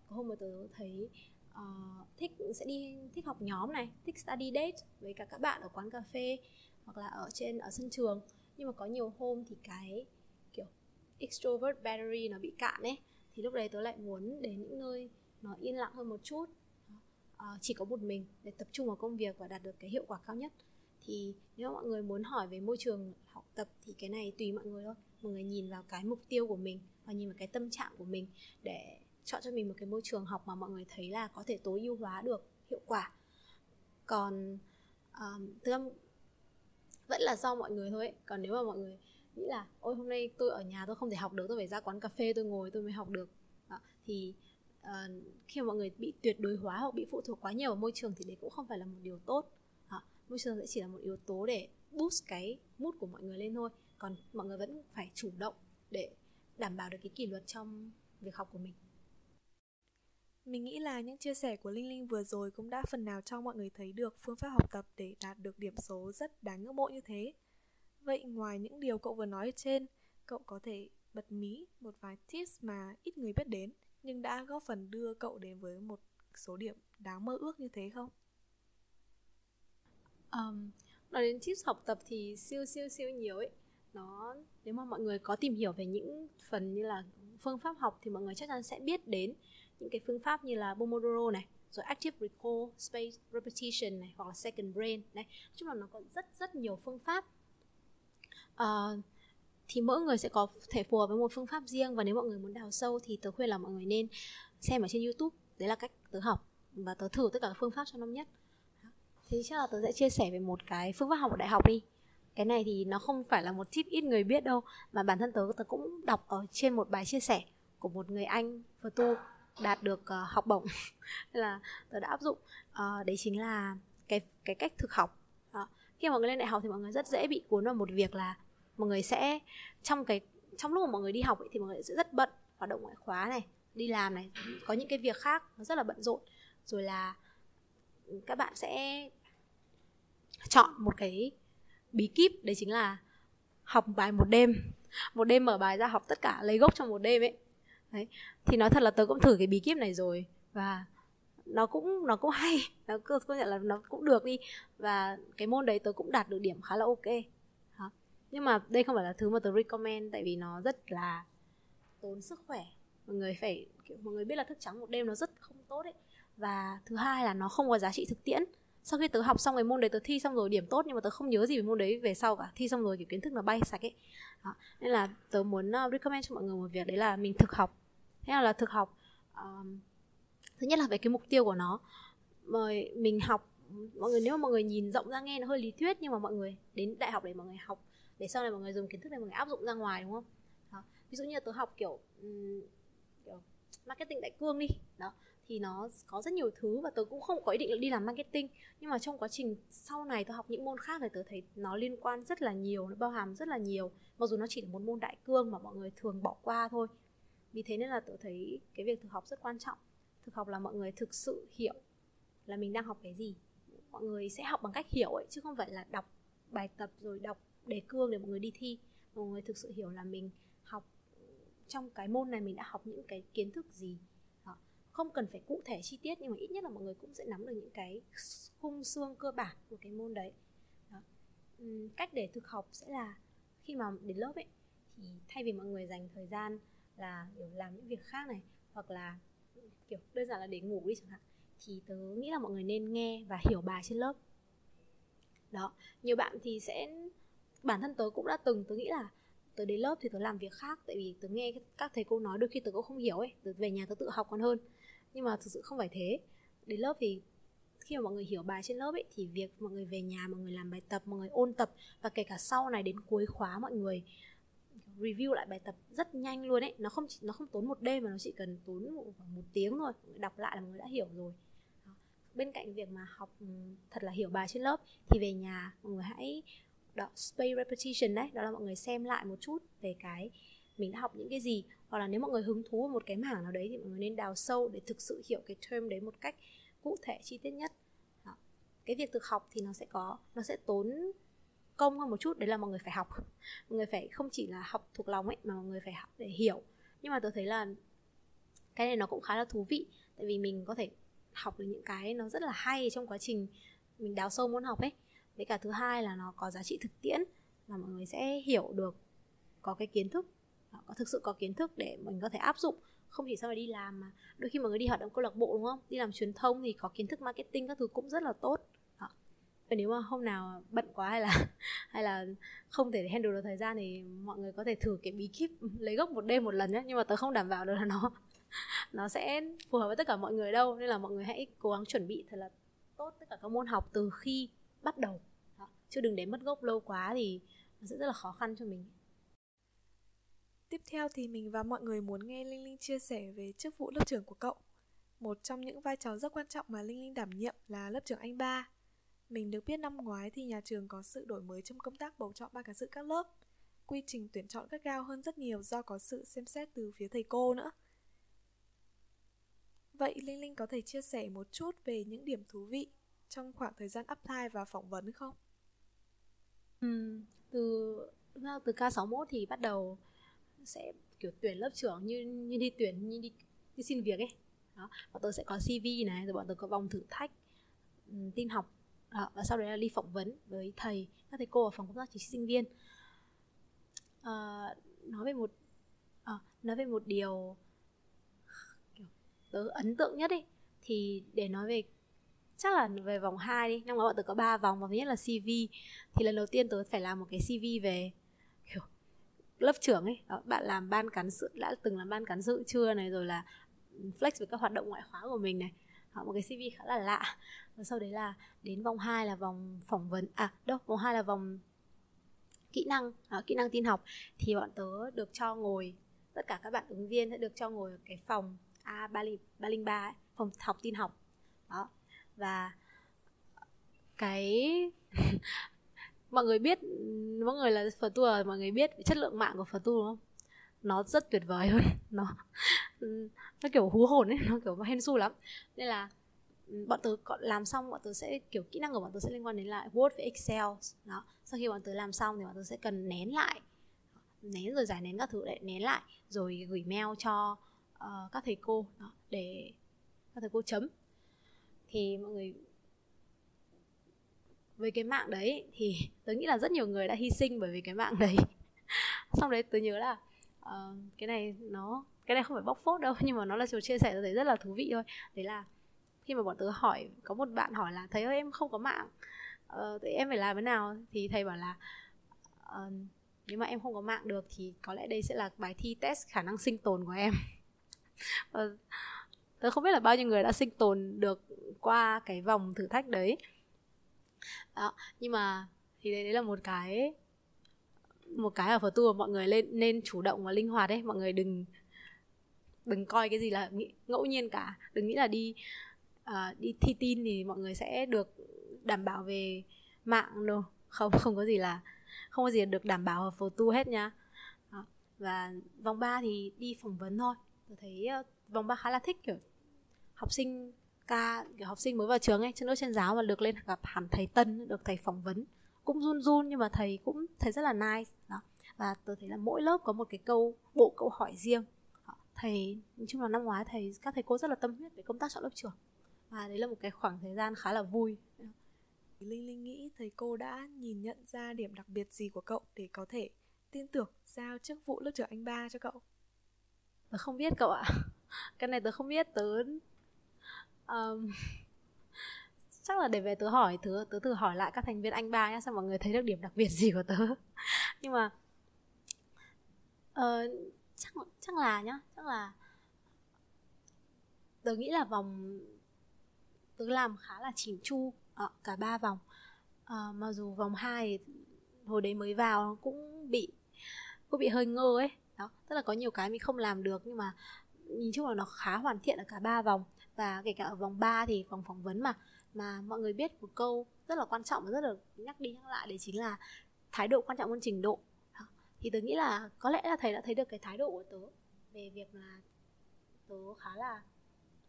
có hôm mà tớ thấy uh, thích sẽ đi thích học nhóm này thích study date với cả các bạn ở quán cà phê hoặc là ở trên ở sân trường. Nhưng mà có nhiều hôm thì cái kiểu extrovert battery nó bị cạn ấy thì lúc đấy tớ lại muốn đến những nơi nó yên lặng hơn một chút. Uh, chỉ có một mình để tập trung vào công việc và đạt được cái hiệu quả cao nhất. Thì nếu mọi người muốn hỏi về môi trường học tập thì cái này tùy mọi người thôi. Mọi người nhìn vào cái mục tiêu của mình và nhìn vào cái tâm trạng của mình để chọn cho mình một cái môi trường học mà mọi người thấy là có thể tối ưu hóa được hiệu quả còn um, thực ra vẫn là do mọi người thôi ấy. còn nếu mà mọi người nghĩ là ôi hôm nay tôi ở nhà tôi không thể học được tôi phải ra quán cà phê tôi ngồi tôi mới học được đó. thì uh, khi mà mọi người bị tuyệt đối hóa hoặc bị phụ thuộc quá nhiều vào môi trường thì đấy cũng không phải là một điều tốt đó. môi trường sẽ chỉ là một yếu tố để boost cái mood của mọi người lên thôi còn mọi người vẫn phải chủ động để đảm bảo được cái kỷ luật trong việc học của mình mình nghĩ là những chia sẻ của Linh Linh vừa rồi cũng đã phần nào cho mọi người thấy được phương pháp học tập để đạt được điểm số rất đáng ngưỡng mộ như thế. Vậy ngoài những điều cậu vừa nói ở trên, cậu có thể bật mí một vài tips mà ít người biết đến nhưng đã góp phần đưa cậu đến với một số điểm đáng mơ ước như thế không? Um, nói đến tips học tập thì siêu siêu siêu nhiều ấy nó nếu mà mọi người có tìm hiểu về những phần như là phương pháp học thì mọi người chắc chắn sẽ biết đến những cái phương pháp như là Pomodoro này rồi Active Recall, Space Repetition này hoặc là Second Brain này. Nói chung là nó có rất rất nhiều phương pháp. Uh, thì mỗi người sẽ có thể phù hợp với một phương pháp riêng và nếu mọi người muốn đào sâu thì tớ khuyên là mọi người nên xem ở trên YouTube. Đấy là cách tớ học và tớ thử tất cả các phương pháp cho năm nhất. Thì chắc là tớ sẽ chia sẻ về một cái phương pháp học ở đại học đi. Cái này thì nó không phải là một tip ít người biết đâu mà bản thân tớ tớ cũng đọc ở trên một bài chia sẻ của một người anh vừa tu đạt được uh, học bổng. Nên là tớ đã áp dụng uh, đấy chính là cái cái cách thực học. Uh, khi mà mọi người lên đại học thì mọi người rất dễ bị cuốn vào một việc là mọi người sẽ trong cái trong lúc mà mọi người đi học ấy, thì mọi người sẽ rất bận hoạt động ngoại khóa này đi làm này có những cái việc khác nó rất là bận rộn. Rồi là các bạn sẽ chọn một cái bí kíp đấy chính là học bài một đêm. Một đêm mở bài ra học tất cả lấy gốc trong một đêm ấy đấy, thì nói thật là tớ cũng thử cái bí kíp này rồi và nó cũng nó cũng hay, nó công nhận là nó cũng được đi và cái môn đấy tớ cũng đạt được điểm khá là ok. Đó. nhưng mà đây không phải là thứ mà tớ recommend tại vì nó rất là tốn sức khỏe. Mọi người phải, kiểu, mọi người biết là thức trắng một đêm nó rất không tốt ấy. Và thứ hai là nó không có giá trị thực tiễn. Sau khi tớ học xong cái môn đấy, tớ thi xong rồi điểm tốt nhưng mà tớ không nhớ gì về môn đấy về sau cả. Thi xong rồi kiểu kiến thức nó bay sạch ấy. Đó. nên là tớ muốn ờ, recommend cho mọi người một việc đấy là mình thực học thế là, là thực học um, thứ nhất là về cái mục tiêu của nó. Mời mình học mọi người nếu mà mọi người nhìn rộng ra nghe nó hơi lý thuyết nhưng mà mọi người đến đại học để mọi người học để sau này mọi người dùng kiến thức này mọi người áp dụng ra ngoài đúng không? Đó. ví dụ như là tớ học kiểu, um, kiểu marketing đại cương đi đó thì nó có rất nhiều thứ và tớ cũng không có ý định là đi làm marketing. Nhưng mà trong quá trình sau này tớ học những môn khác thì tớ thấy nó liên quan rất là nhiều nó bao hàm rất là nhiều. Mặc dù nó chỉ là một môn đại cương mà mọi người thường bỏ qua thôi vì thế nên là tôi thấy cái việc thực học rất quan trọng. Thực học là mọi người thực sự hiểu là mình đang học cái gì. Mọi người sẽ học bằng cách hiểu ấy, chứ không phải là đọc bài tập rồi đọc đề cương để mọi người đi thi. Mọi người thực sự hiểu là mình học trong cái môn này mình đã học những cái kiến thức gì. Đó. không cần phải cụ thể chi tiết nhưng mà ít nhất là mọi người cũng sẽ nắm được những cái khung xương cơ bản của cái môn đấy. Đó. cách để thực học sẽ là khi mà đến lớp ấy, thì thay vì mọi người dành thời gian là, kiểu, làm những việc khác này, hoặc là, kiểu, đơn giản là để ngủ đi chẳng hạn, thì tớ nghĩ là mọi người nên nghe và hiểu bài trên lớp. Đó, nhiều bạn thì sẽ, bản thân tớ cũng đã từng, tớ nghĩ là tớ đến lớp thì tớ làm việc khác, tại vì tớ nghe các thầy cô nói đôi khi tớ cũng không hiểu ấy, tớ về nhà tớ tự học còn hơn. Nhưng mà thực sự không phải thế. Đến lớp thì khi mà mọi người hiểu bài trên lớp ấy, thì việc mọi người về nhà, mọi người làm bài tập, mọi người ôn tập, và kể cả sau này đến cuối khóa mọi người review lại bài tập rất nhanh luôn ấy. Nó không nó không tốn một đêm mà nó chỉ cần tốn một, một tiếng thôi. Đọc lại là mọi người đã hiểu rồi. Đó. bên cạnh việc mà học ừ, thật là hiểu bài trên lớp thì về nhà mọi người hãy đó space repetition đấy. Đó là mọi người xem lại một chút về cái mình đã học những cái gì. Hoặc là nếu mọi người hứng thú một cái mảng nào đấy thì mọi người nên đào sâu để thực sự hiểu cái term đấy một cách cụ thể chi tiết nhất. Đó. cái việc thực học thì nó sẽ có nó sẽ tốn công hơn một chút, đấy là mọi người phải học. Mọi người phải không chỉ là học thuộc lòng ấy, mà mọi người phải học để hiểu. Nhưng mà tôi thấy là cái này nó cũng khá là thú vị, tại vì mình có thể học được những cái nó rất là hay trong quá trình mình đào sâu muốn học ấy. Với cả thứ hai là nó có giá trị thực tiễn là mọi người sẽ hiểu được, có cái kiến thức à, có thực sự có kiến thức để mình có thể áp dụng. Không chỉ sau này đi làm mà, đôi khi mọi người đi hoạt động câu lạc bộ, đúng không? Đi làm truyền thông thì có kiến thức marketing các thứ cũng rất là tốt và nếu mà hôm nào bận quá hay là hay là không thể handle được thời gian thì mọi người có thể thử cái bí kíp lấy gốc một đêm một lần nhé nhưng mà tớ không đảm bảo được là nó nó sẽ phù hợp với tất cả mọi người đâu nên là mọi người hãy cố gắng chuẩn bị thật là tốt tất cả các môn học từ khi bắt đầu Đó. chứ đừng để mất gốc lâu quá thì nó sẽ rất là khó khăn cho mình Tiếp theo thì mình và mọi người muốn nghe Linh Linh chia sẻ về chức vụ lớp trưởng của cậu. Một trong những vai trò rất quan trọng mà Linh Linh đảm nhiệm là lớp trưởng anh ba. Mình được biết năm ngoái thì nhà trường có sự đổi mới trong công tác bầu chọn ban cán sự các lớp. Quy trình tuyển chọn gắt gao hơn rất nhiều do có sự xem xét từ phía thầy cô nữa. Vậy Linh Linh có thể chia sẻ một chút về những điểm thú vị trong khoảng thời gian apply và phỏng vấn không? Ừ, từ từ K61 thì bắt đầu sẽ kiểu tuyển lớp trưởng như như đi tuyển như đi, đi xin việc ấy. Đó, bọn tôi sẽ có CV này rồi bọn tôi có vòng thử thách tin học đó, và sau đấy là đi phỏng vấn với thầy. Các thầy cô ở phòng công tác chính trị sinh viên. À, nói về một à, nói về một điều kiểu tớ ấn tượng nhất ấy thì để nói về chắc là về vòng 2 đi năm ngoái bọn tớ có 3 vòng và thứ nhất là CV thì lần đầu tiên tớ phải làm một cái CV về kiểu lớp trưởng ấy. Đó, bạn làm ban cán sự đã từng làm ban cán sự chưa này rồi là flex về các hoạt động ngoại khóa của mình này. Đó, một cái CV khá là lạ và sau đấy là đến vòng 2 là vòng phỏng vấn à đâu vòng 2 là vòng kỹ năng à, kỹ năng tin học. Thì bọn tớ được cho ngồi tất cả các bạn ứng viên sẽ được cho ngồi ở cái phòng A ba linh ba phòng học tin học. Đó. Và cái mọi người biết mọi người là phở tour mọi người biết chất lượng mạng của phở tour đúng không? Nó rất tuyệt vời luôn. Nó nó kiểu hú hồn ấy nó kiểu hên su lắm. Nên là bọn tớ làm xong bọn tớ sẽ kiểu kỹ năng của bọn tớ sẽ liên quan đến lại Word với Excel. Đó sau khi bọn tớ làm xong thì bọn tớ sẽ cần nén lại. Nén rồi giải nén các thứ để nén lại rồi gửi mail cho uh, các thầy cô đó, để các thầy cô chấm. Thì mọi người với cái mạng đấy thì tớ nghĩ là rất nhiều người đã hy sinh bởi vì cái mạng đấy. Xong đấy tớ nhớ là uh, cái này nó cái này không phải bóc phốt đâu nhưng mà nó là chiều chia sẻ tôi thấy rất là thú vị thôi. Đấy là khi mà bọn tớ hỏi có một bạn hỏi là thầy ơi em không có mạng. Uh, em phải làm thế nào? Thì thầy bảo là uh, nếu mà em không có mạng được thì có lẽ đây sẽ là bài thi test khả năng sinh tồn của em. Uh, tớ không biết là bao nhiêu người đã sinh tồn được qua cái vòng thử thách đấy. Đó nhưng mà thì đấy, đấy là một cái một cái ở phở tour mọi người lên nên chủ động và linh hoạt đấy mọi người đừng đừng coi cái gì là ngẫu nhiên cả. Đừng nghĩ là đi uh, đi thi tin thì mọi người sẽ được đảm bảo về mạng đâu không không có gì là không có gì được đảm bảo ở phổ tu hết nha Đó. và vòng 3 thì đi phỏng vấn thôi. Tôi thấy uh, vòng 3 khá là thích kiểu học sinh ca kiểu học sinh mới vào trường ấy chứ nữa trên giáo mà được lên gặp hẳn thầy tân được thầy phỏng vấn. Cũng run run nhưng mà thầy cũng thầy rất là nice. Đó. Và tôi thấy là mỗi lớp có một cái câu bộ câu hỏi riêng. Thầy nói chung là năm ngoái thầy các thầy cô rất là tâm huyết về công tác chọn lớp trưởng và đấy là một cái khoảng thời gian khá là vui Linh Linh nghĩ thầy cô đã nhìn nhận ra điểm đặc biệt gì của cậu để có thể tin tưởng giao chức vụ lớp trưởng anh ba cho cậu? Tớ không biết cậu ạ. Cái này tớ không biết, tớ um, chắc là để về tớ hỏi tớ tớ thử hỏi lại các thành viên anh ba nhá xem mọi người thấy được điểm đặc biệt gì của tớ nhưng mà uh, chắc chắc là nhá chắc là tớ nghĩ là vòng cứ làm khá là chỉn chu ở cả ba vòng. À, mặc dù vòng 2 hồi đấy mới vào cũng bị cũng bị hơi ngơ ấy. Đó tức là có nhiều cái mình không làm được nhưng mà nhìn chung là nó khá hoàn thiện ở cả ba vòng. Và kể cả ở vòng 3 thì vòng phỏng vấn mà mà mọi người biết một câu rất là quan trọng và rất là nhắc đi nhắc lại đấy chính là thái độ quan trọng hơn trình độ. Đó. thì tớ nghĩ là có lẽ là thầy đã thấy được cái thái độ của tớ về việc là tớ khá là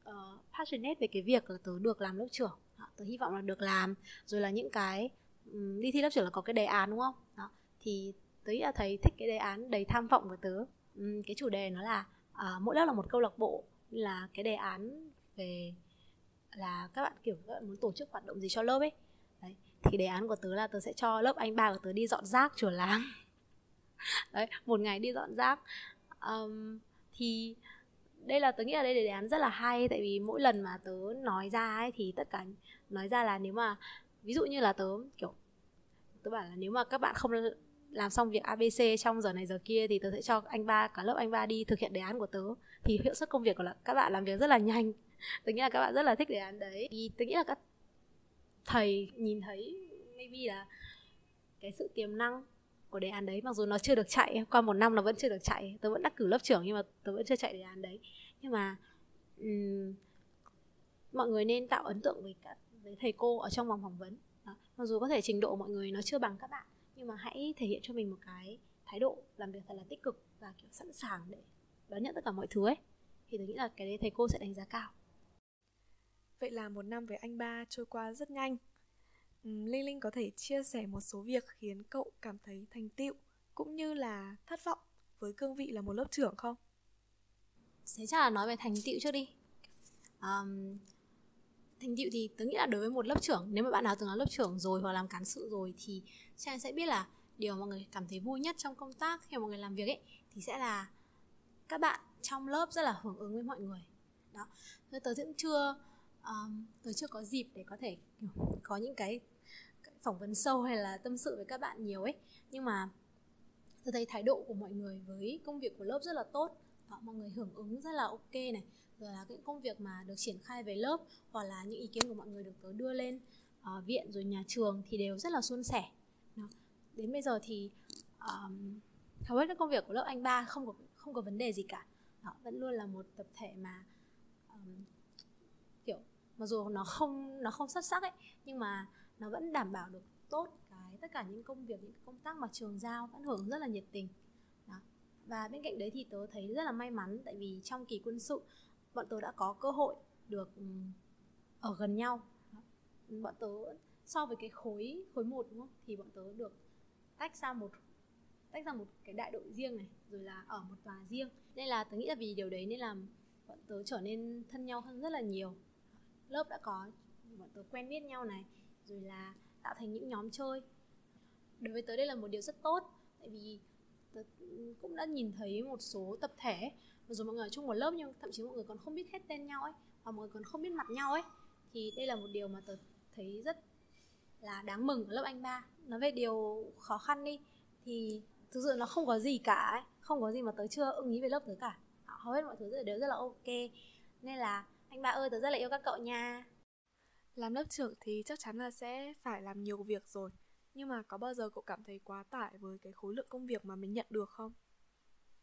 uh, passionate về cái việc là tớ được làm lớp trưởng. Đó, tớ hy vọng là được làm. Rồi là những cái um, đi thi lớp trưởng là có cái đề án đúng không? Đó thì tớ nghĩ là thích cái đề án đầy tham vọng của tớ. Um, cái chủ đề nó là uh, mỗi lớp là một câu lạc bộ là cái đề án về là các bạn kiểu các bạn muốn tổ chức hoạt động gì cho lớp ấy. Đấy thì đề án của tớ là tớ sẽ cho lớp anh ba của tớ đi dọn rác chùa láng đấy một ngày đi dọn rác. Um, thì đây là, tớ nghĩ là đây là đề án rất là hay, tại vì mỗi lần mà tớ nói ra ấy, thì tất cả nói ra là nếu mà, ví dụ như là tớ, kiểu, tớ bảo là nếu mà các bạn không làm xong việc abc trong giờ này giờ kia thì tớ sẽ cho anh ba, cả lớp anh ba đi thực hiện đề án của tớ. Thì hiệu suất công việc của các bạn làm việc rất là nhanh. Tớ nghĩ là các bạn rất là thích đề án đấy. Thì tớ nghĩ là các thầy nhìn thấy maybe là cái sự tiềm năng của đề án đấy mặc dù nó chưa được chạy qua một năm nó vẫn chưa được chạy. Tớ vẫn đắc cử lớp trưởng nhưng mà tớ vẫn chưa chạy đề án đấy. Nhưng mà um, mọi người nên tạo ấn tượng với cả với thầy cô ở trong vòng phỏng vấn. Đó. mặc dù có thể trình độ mọi người nó chưa bằng các bạn nhưng mà hãy thể hiện cho mình một cái thái độ làm việc thật là tích cực và kiểu sẵn sàng để đón nhận tất cả mọi thứ ấy. Thì tôi nghĩ là cái đấy thầy cô sẽ đánh giá cao. Vậy là một năm với anh ba trôi qua rất nhanh. Linh Linh có thể chia sẻ một số việc khiến cậu cảm thấy thành tựu cũng như là thất vọng với cương vị là một lớp trưởng không? Thế chắc là nói về thành tựu trước đi. Um, thành tựu thì tớ nghĩ là đối với một lớp trưởng, nếu mà bạn nào từng là lớp trưởng rồi hoặc làm cán sự rồi thì chắc sẽ biết là điều mọi người cảm thấy vui nhất trong công tác khi mọi người làm việc ấy thì sẽ là các bạn trong lớp rất là hưởng ứng với mọi người. Đó. Tớ, tớ cũng chưa um, tớ chưa có dịp để có thể có những cái phỏng vấn sâu hay là tâm sự với các bạn nhiều ấy. Nhưng mà tôi thấy thái độ của mọi người với công việc của lớp rất là tốt. Đó, mọi người hưởng ứng rất là ok này. Rồi là những công việc mà được triển khai về lớp hoặc là những ý kiến của mọi người được tớ đưa lên uh, viện rồi nhà trường thì đều rất là suôn sẻ. Đó. đến bây giờ thì um, hầu hết các công việc của lớp anh ba không có không có vấn đề gì cả. Đó, vẫn luôn là một tập thể mà um, kiểu mặc dù nó không nó không xuất sắc ấy nhưng mà nó vẫn đảm bảo được tốt cái tất cả những công việc, những công tác mà trường giao vẫn hưởng rất là nhiệt tình. Đó. và bên cạnh đấy thì tớ thấy rất là may mắn tại vì trong kỳ quân sự, bọn tớ đã có cơ hội được ừ, ở gần nhau. Bọn tớ so với cái khối khối một đúng không? Thì bọn tớ được tách ra một, tách ra một cái đại đội riêng này, rồi là ở một tòa riêng. Nên là tớ nghĩ là vì điều đấy nên là bọn tớ trở nên thân nhau hơn rất là nhiều. Lớp đã có, bọn tớ quen biết nhau này rồi là tạo thành những nhóm chơi. Đối với tớ đây là một điều rất tốt, tại vì tớ cũng đã nhìn thấy một số tập thể, mặc dù mọi người ở chung một lớp nhưng thậm chí mọi người còn không biết hết tên nhau ấy và mọi người còn không biết mặt nhau ấy. Thì đây là một điều mà tớ thấy rất là đáng mừng ở lớp anh ba. Nói về điều khó khăn đi, thì thực sự nó không có gì cả ấy. không có gì mà tớ chưa ưng ý về lớp tớ cả. Hầu hết mọi thứ đều rất là ok. Nên là anh ba ơi, tớ rất là yêu các cậu nha làm lớp trưởng thì chắc chắn là sẽ phải làm nhiều việc rồi. Nhưng mà có bao giờ cậu cảm thấy quá tải với cái khối lượng công việc mà mình nhận được không?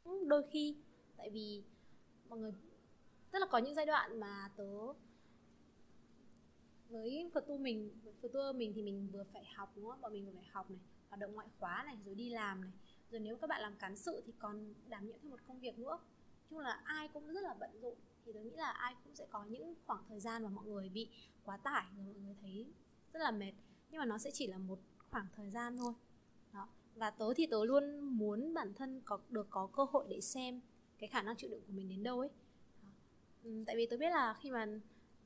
Ừ, đôi khi. Tại vì mọi người, tức là có những giai đoạn mà tớ, với phật tu mình phật tu mình thì mình vừa phải học, đúng không? Bọn mình vừa phải học này, hoạt động ngoại khóa này, rồi đi làm này. Rồi nếu các bạn làm cán sự thì còn đảm nhiệm thêm một công việc nữa. Chung là ai cũng rất là bận rộn thì tôi nghĩ là ai cũng sẽ có những khoảng thời gian mà mọi người bị quá tải rồi mọi người thấy rất là mệt. Nhưng mà nó sẽ chỉ là một khoảng thời gian thôi. Đó. Và tớ thì tớ luôn muốn bản thân có được có cơ hội để xem cái khả năng chịu đựng của mình đến đâu ấy. Ừ, tại vì tớ biết là khi mà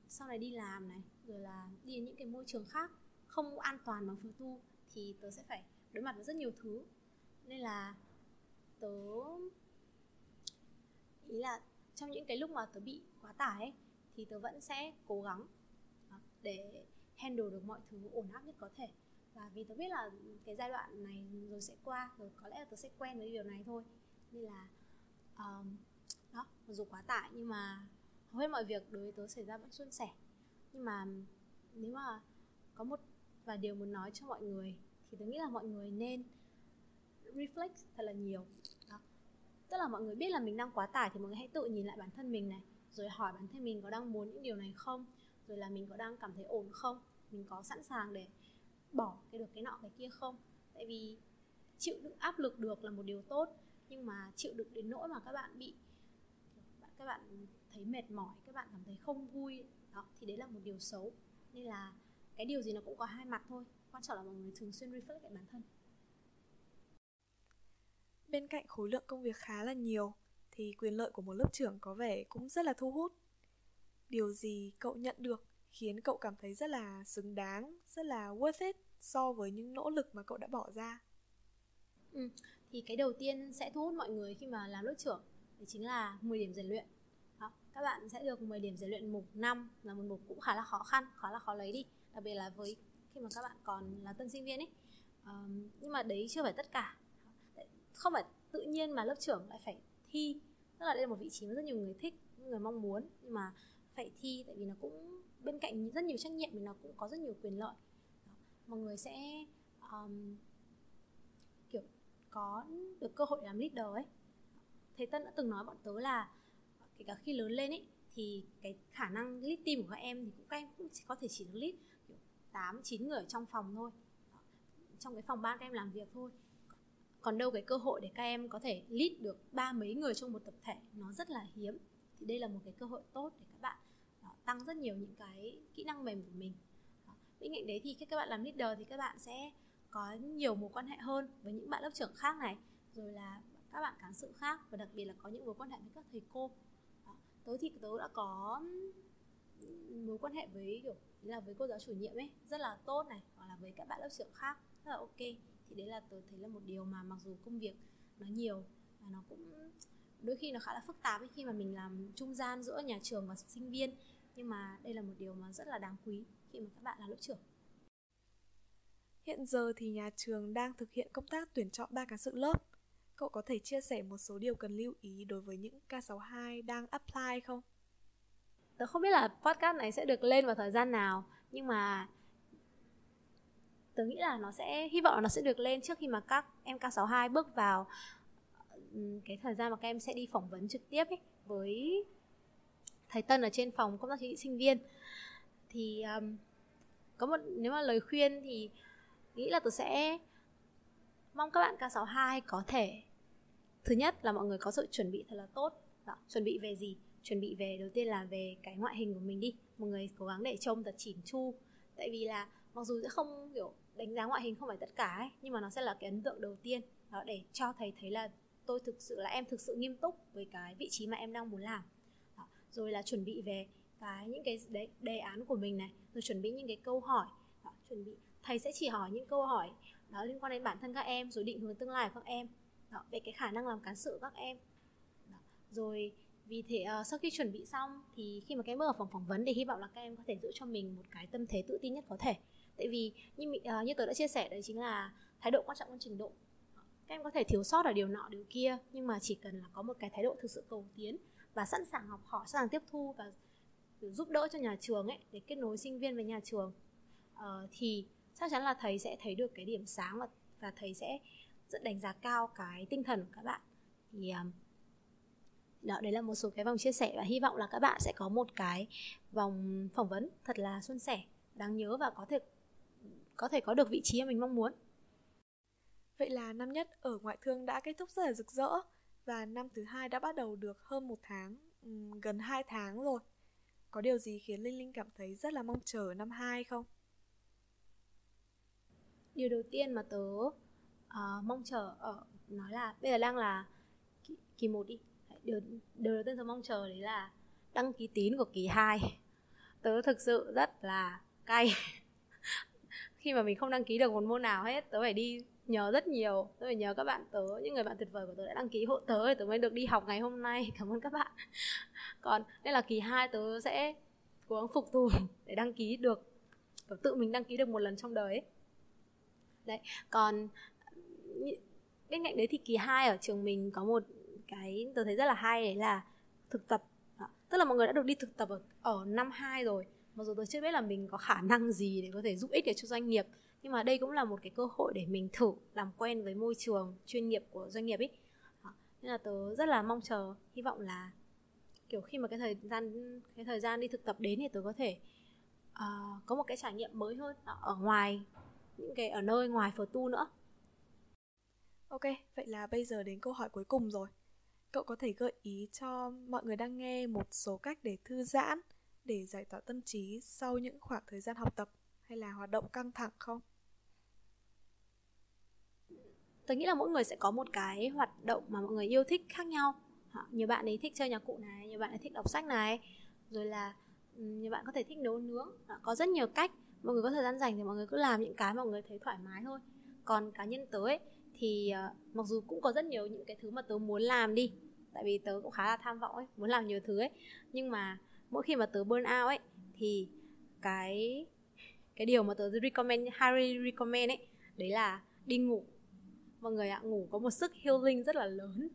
sau này đi làm này rồi là đi đến những cái môi trường khác không an toàn bằng phương tu thì tớ sẽ phải đối mặt với rất nhiều thứ. Nên là tớ ý là trong những cái lúc mà tớ bị quá tải ấy, thì tớ vẫn sẽ cố gắng ờ, để handle được mọi thứ ổn áp nhất có thể. Và vì tớ biết là cái giai đoạn này rồi sẽ qua rồi có lẽ là tớ sẽ quen với điều này thôi. Nên là um, đó mặc dù quá tải nhưng mà hầu hết mọi việc đối với tớ xảy ra vẫn suôn sẻ. Nhưng mà nếu mà có một và điều muốn nói cho mọi người thì tớ nghĩ là mọi người nên reflect thật là nhiều tức là mọi người biết là mình đang quá tải thì mọi người hãy tự nhìn lại bản thân mình này, rồi hỏi bản thân mình có đang muốn những điều này không, rồi là mình có đang cảm thấy ổn không, mình có sẵn sàng để bỏ cái được cái nọ cái kia không. Tại vì chịu đựng áp lực được là một điều tốt, nhưng mà chịu đựng đến nỗi mà các bạn bị, các bạn thấy mệt mỏi, các bạn cảm thấy không vui, đó, thì đấy là một điều xấu. Nên là cái điều gì nó cũng có hai mặt thôi. Quan trọng là mọi người thường xuyên reflect lại bản thân bên cạnh khối lượng công việc khá là nhiều thì quyền lợi của một lớp trưởng có vẻ cũng rất là thu hút. Điều gì cậu nhận được khiến cậu cảm thấy rất là xứng đáng rất là worth it so với những nỗ lực mà cậu đã bỏ ra? Ừ, thì cái đầu tiên sẽ thu hút mọi người khi mà làm lớp trưởng thì chính là 10 điểm rèn luyện. Đó, các bạn sẽ được 10 điểm rèn luyện mục năm là một mục cũng khá là khó khăn khá là khó lấy đi đặc biệt là với khi mà các bạn còn là tân sinh viên ấy. Um, nhưng mà đấy chưa phải tất cả không phải tự nhiên mà lớp trưởng lại phải thi. Tức là đây là một vị trí mà rất nhiều người thích người mong muốn nhưng mà phải thi tại vì nó cũng bên cạnh rất nhiều trách nhiệm thì nó cũng có rất nhiều quyền lợi. Đó. mọi người sẽ um, kiểu có được cơ hội làm leader ấy. Thầy tân đã từng nói bọn tớ là kể cả khi lớn lên ấy thì cái khả năng lead team của các em thì cũng các em cũng chỉ có thể chỉ được lead kiểu tám chín người ở trong phòng thôi. Trong cái phòng ban các em làm việc thôi còn đâu cái cơ hội để các em có thể lead được ba mấy người trong một tập thể nó rất là hiếm thì đây là một cái cơ hội tốt để các bạn đó, tăng rất nhiều những cái kỹ năng mềm của mình đó. bên cạnh đấy thì khi các bạn làm leader thì các bạn sẽ có nhiều mối quan hệ hơn với những bạn lớp trưởng khác này rồi là các bạn cán sự khác và đặc biệt là có những mối quan hệ với các thầy cô Đó. tớ thì tớ đã có mối quan hệ với kiểu là với cô giáo chủ nhiệm ấy rất là tốt này hoặc là với các bạn lớp trưởng khác rất là ok thì đấy là tớ thấy là một điều mà mặc dù công việc nó nhiều và nó cũng đôi khi nó khá là phức tạp ấy khi mà mình làm trung gian giữa nhà trường và sinh viên. Nhưng mà đây là một điều mà rất là đáng quý khi mà các bạn là lớp trưởng. Hiện giờ thì nhà trường đang thực hiện công tác tuyển chọn ba cán sự lớp. Cậu có thể chia sẻ một số điều cần lưu ý đối với những K62 đang apply không? Tớ không biết là podcast này sẽ được lên vào thời gian nào Nhưng mà tớ nghĩ là nó sẽ hy vọng là nó sẽ được lên trước khi mà các em K62 bước vào ừ, cái thời gian mà các em sẽ đi phỏng vấn trực tiếp ấy với thầy Tân ở trên phòng công tác chính trị sinh viên. Thì um, có một nếu mà lời khuyên thì nghĩ là tôi sẽ mong các bạn K62 có thể thứ nhất là mọi người có sự chuẩn bị thật là tốt. Đó, chuẩn bị về gì? Chuẩn bị về đầu tiên là về cái ngoại hình của mình đi. Mọi người cố gắng để trông thật chỉn chu. Tại vì là mặc dù sẽ không kiểu đánh giá ngoại hình không phải tất cả ấy nhưng mà nó sẽ là cái ấn tượng đầu tiên đó để cho thầy thấy là tôi thực sự là em thực sự nghiêm túc với cái vị trí mà em đang muốn làm đó. rồi là chuẩn bị về cái những cái đề, đề án của mình này rồi chuẩn bị những cái câu hỏi đó, chuẩn bị thầy sẽ chỉ hỏi những câu hỏi đó liên quan đến bản thân các em rồi định hướng tương lai của các em đó, về cái khả năng làm cán sự các em đó. rồi vì thế uh, sau khi chuẩn bị xong thì khi mà các em bước vào phòng phỏng vấn thì hy vọng là các em có thể giữ cho mình một cái tâm thế tự tin nhất có thể tại vì như uh, như tớ đã chia sẻ đấy chính là thái độ quan trọng hơn trình độ. Các em có thể thiếu sót ở điều nọ điều kia nhưng mà chỉ cần là có một cái thái độ thực sự cầu tiến và sẵn sàng học hỏi sẵn sàng tiếp thu và giúp đỡ cho nhà trường ấy để kết nối sinh viên với nhà trường uh, thì chắc chắn là thầy sẽ thấy được cái điểm sáng và và thầy sẽ rất đánh giá cao cái tinh thần của các bạn. Thì um, đó đấy là một số cái vòng chia sẻ và hy vọng là các bạn sẽ có một cái vòng phỏng vấn thật là suôn sẻ đáng nhớ và có thể có thể có được vị trí mà mình mong muốn. Vậy là năm nhất ở ngoại thương đã kết thúc rất là rực rỡ và năm thứ hai đã bắt đầu được hơn một tháng gần hai tháng rồi. Có điều gì khiến linh linh cảm thấy rất là mong chờ năm hai không? Điều đầu tiên mà tớ uh, mong chờ ở nói là bây giờ đang là kỳ, kỳ một đi. Điều điều đầu tiên tớ mong chờ đấy là đăng ký tín của kỳ 2 tớ thực sự rất là cay khi mà mình không đăng ký được một môn nào hết tớ phải đi nhờ rất nhiều tớ phải nhờ các bạn tớ những người bạn tuyệt vời của tớ đã đăng ký hộ tớ để tớ mới được đi học ngày hôm nay cảm ơn các bạn còn đây là kỳ 2 tớ sẽ cố gắng phục thù để đăng ký được tự mình đăng ký được một lần trong đời ấy. đấy còn bên cạnh đấy thì kỳ 2 ở trường mình có một cái tớ thấy rất là hay đấy là thực tập đó. tức là mọi người đã được đi thực tập ở, ở năm 2 rồi mặc dù tôi chưa biết là mình có khả năng gì để có thể giúp ích được cho doanh nghiệp nhưng mà đây cũng là một cái cơ hội để mình thử làm quen với môi trường chuyên nghiệp của doanh nghiệp ấy. Nên là tớ rất là mong chờ hy vọng là kiểu khi mà cái thời gian cái thời gian đi thực tập đến thì tớ có thể uh, có một cái trải nghiệm mới hơn ở ngoài những cái ở nơi ngoài phở tu nữa. Ok vậy là bây giờ đến câu hỏi cuối cùng rồi. Cậu có thể gợi ý cho mọi người đang nghe một số cách để thư giãn để giải tỏa tâm trí sau những khoảng thời gian học tập hay là hoạt động căng thẳng không? Tôi nghĩ là mỗi người sẽ có một cái hoạt động mà mọi người yêu thích khác nhau. Nhiều bạn ấy thích chơi nhạc cụ này nhiều bạn ấy thích đọc sách này rồi là ừ, nhiều bạn có thể thích nấu nướng. Có rất nhiều cách. Mọi người có thời gian dành thì mọi người cứ làm những cái mà mọi người thấy thoải mái thôi. Còn cá nhân tớ ấy thì uh, mặc dù cũng có rất nhiều những cái thứ mà tớ muốn làm đi tại vì tớ cũng khá là tham vọng ấy muốn làm nhiều thứ ấy. Nhưng mà mỗi khi mà tớ burn out ấy thì cái cái điều mà tớ recommend Harry recommend ấy đấy là đi ngủ. Mọi người ạ ngủ có một sức healing rất là lớn.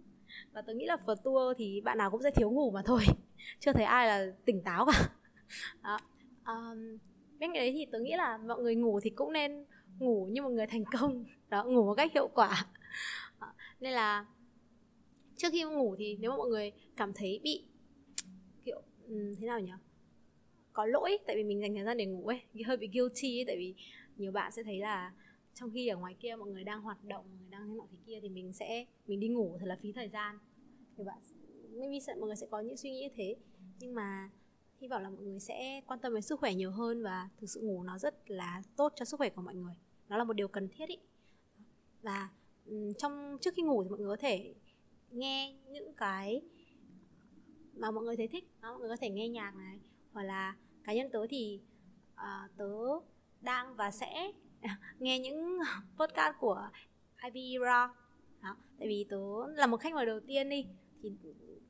Và tớ nghĩ là phật tour thì bạn nào cũng sẽ thiếu ngủ mà thôi. Chưa thấy ai là tỉnh táo cả. Đó. Um, bên cái đấy thì tớ nghĩ là mọi người ngủ thì cũng nên ngủ như một người thành công. Đó ngủ một cách hiệu quả. Nên là trước khi ngủ thì nếu mà mọi người cảm thấy bị Ừ, thế nào nhỉ? Có lỗi, tại vì mình dành thời gian để ngủ ấy. Hơi bị guilty ấy, tại vì nhiều bạn sẽ thấy là trong khi ở ngoài kia mọi người đang hoạt động mọi người đang thế nọ thế kia thì mình sẽ, mình đi ngủ thật là phí thời gian. Thì bạn maybe sợ mọi người sẽ có những suy nghĩ như thế. Nhưng mà hy vọng là mọi người sẽ quan tâm đến sức khỏe nhiều hơn và thực sự ngủ nó rất là tốt cho sức khỏe của mọi người. Nó là một điều cần thiết ý. Và trong, trước khi ngủ thì mọi người có thể nghe những cái mà mọi người thấy thích. Đó, mọi người có thể nghe nhạc này hoặc là cá nhân tớ thì uh, tớ đang và sẽ nghe những podcast của IB Raw đó tại vì tớ là một khách mời đầu tiên đi thì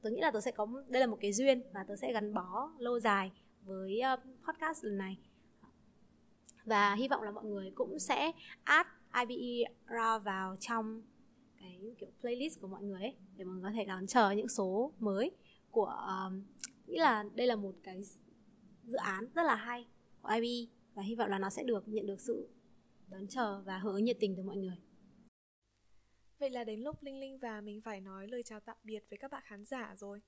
tớ nghĩ là tớ sẽ có đây là một cái duyên và tớ sẽ gắn bó lâu dài với uh, podcast lần này. Và hy vọng là mọi người cũng sẽ add IBE ra vào trong cái kiểu playlist của mọi người ấy để mọi người có thể đón chờ những số mới của um, nghĩ là đây là một cái dự án rất là hay của IB và hy vọng là nó sẽ được nhận được sự đón chờ và hưởng ứng nhiệt tình từ mọi người Vậy là đến lúc Linh Linh và mình phải nói lời chào tạm biệt với các bạn khán giả rồi.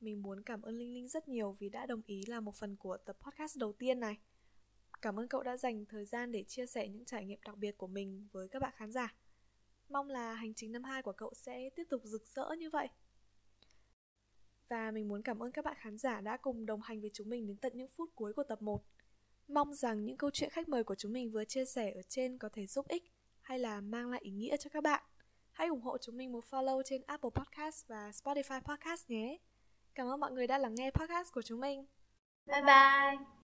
Mình muốn cảm ơn Linh Linh rất nhiều vì đã đồng ý là một phần của tập podcast đầu tiên này. Cảm ơn cậu đã dành thời gian để chia sẻ những trải nghiệm đặc biệt của mình với các bạn khán giả. Mong là hành trình năm 2 của cậu sẽ tiếp tục rực rỡ như vậy. Và mình muốn cảm ơn các bạn khán giả đã cùng đồng hành với chúng mình đến tận những phút cuối của tập 1. Mong rằng những câu chuyện khách mời của chúng mình vừa chia sẻ ở trên có thể giúp ích hay là mang lại ý nghĩa cho các bạn. Hãy ủng hộ chúng mình một follow trên Apple Podcast và Spotify Podcast nhé. Cảm ơn mọi người đã lắng nghe podcast của chúng mình. bye bye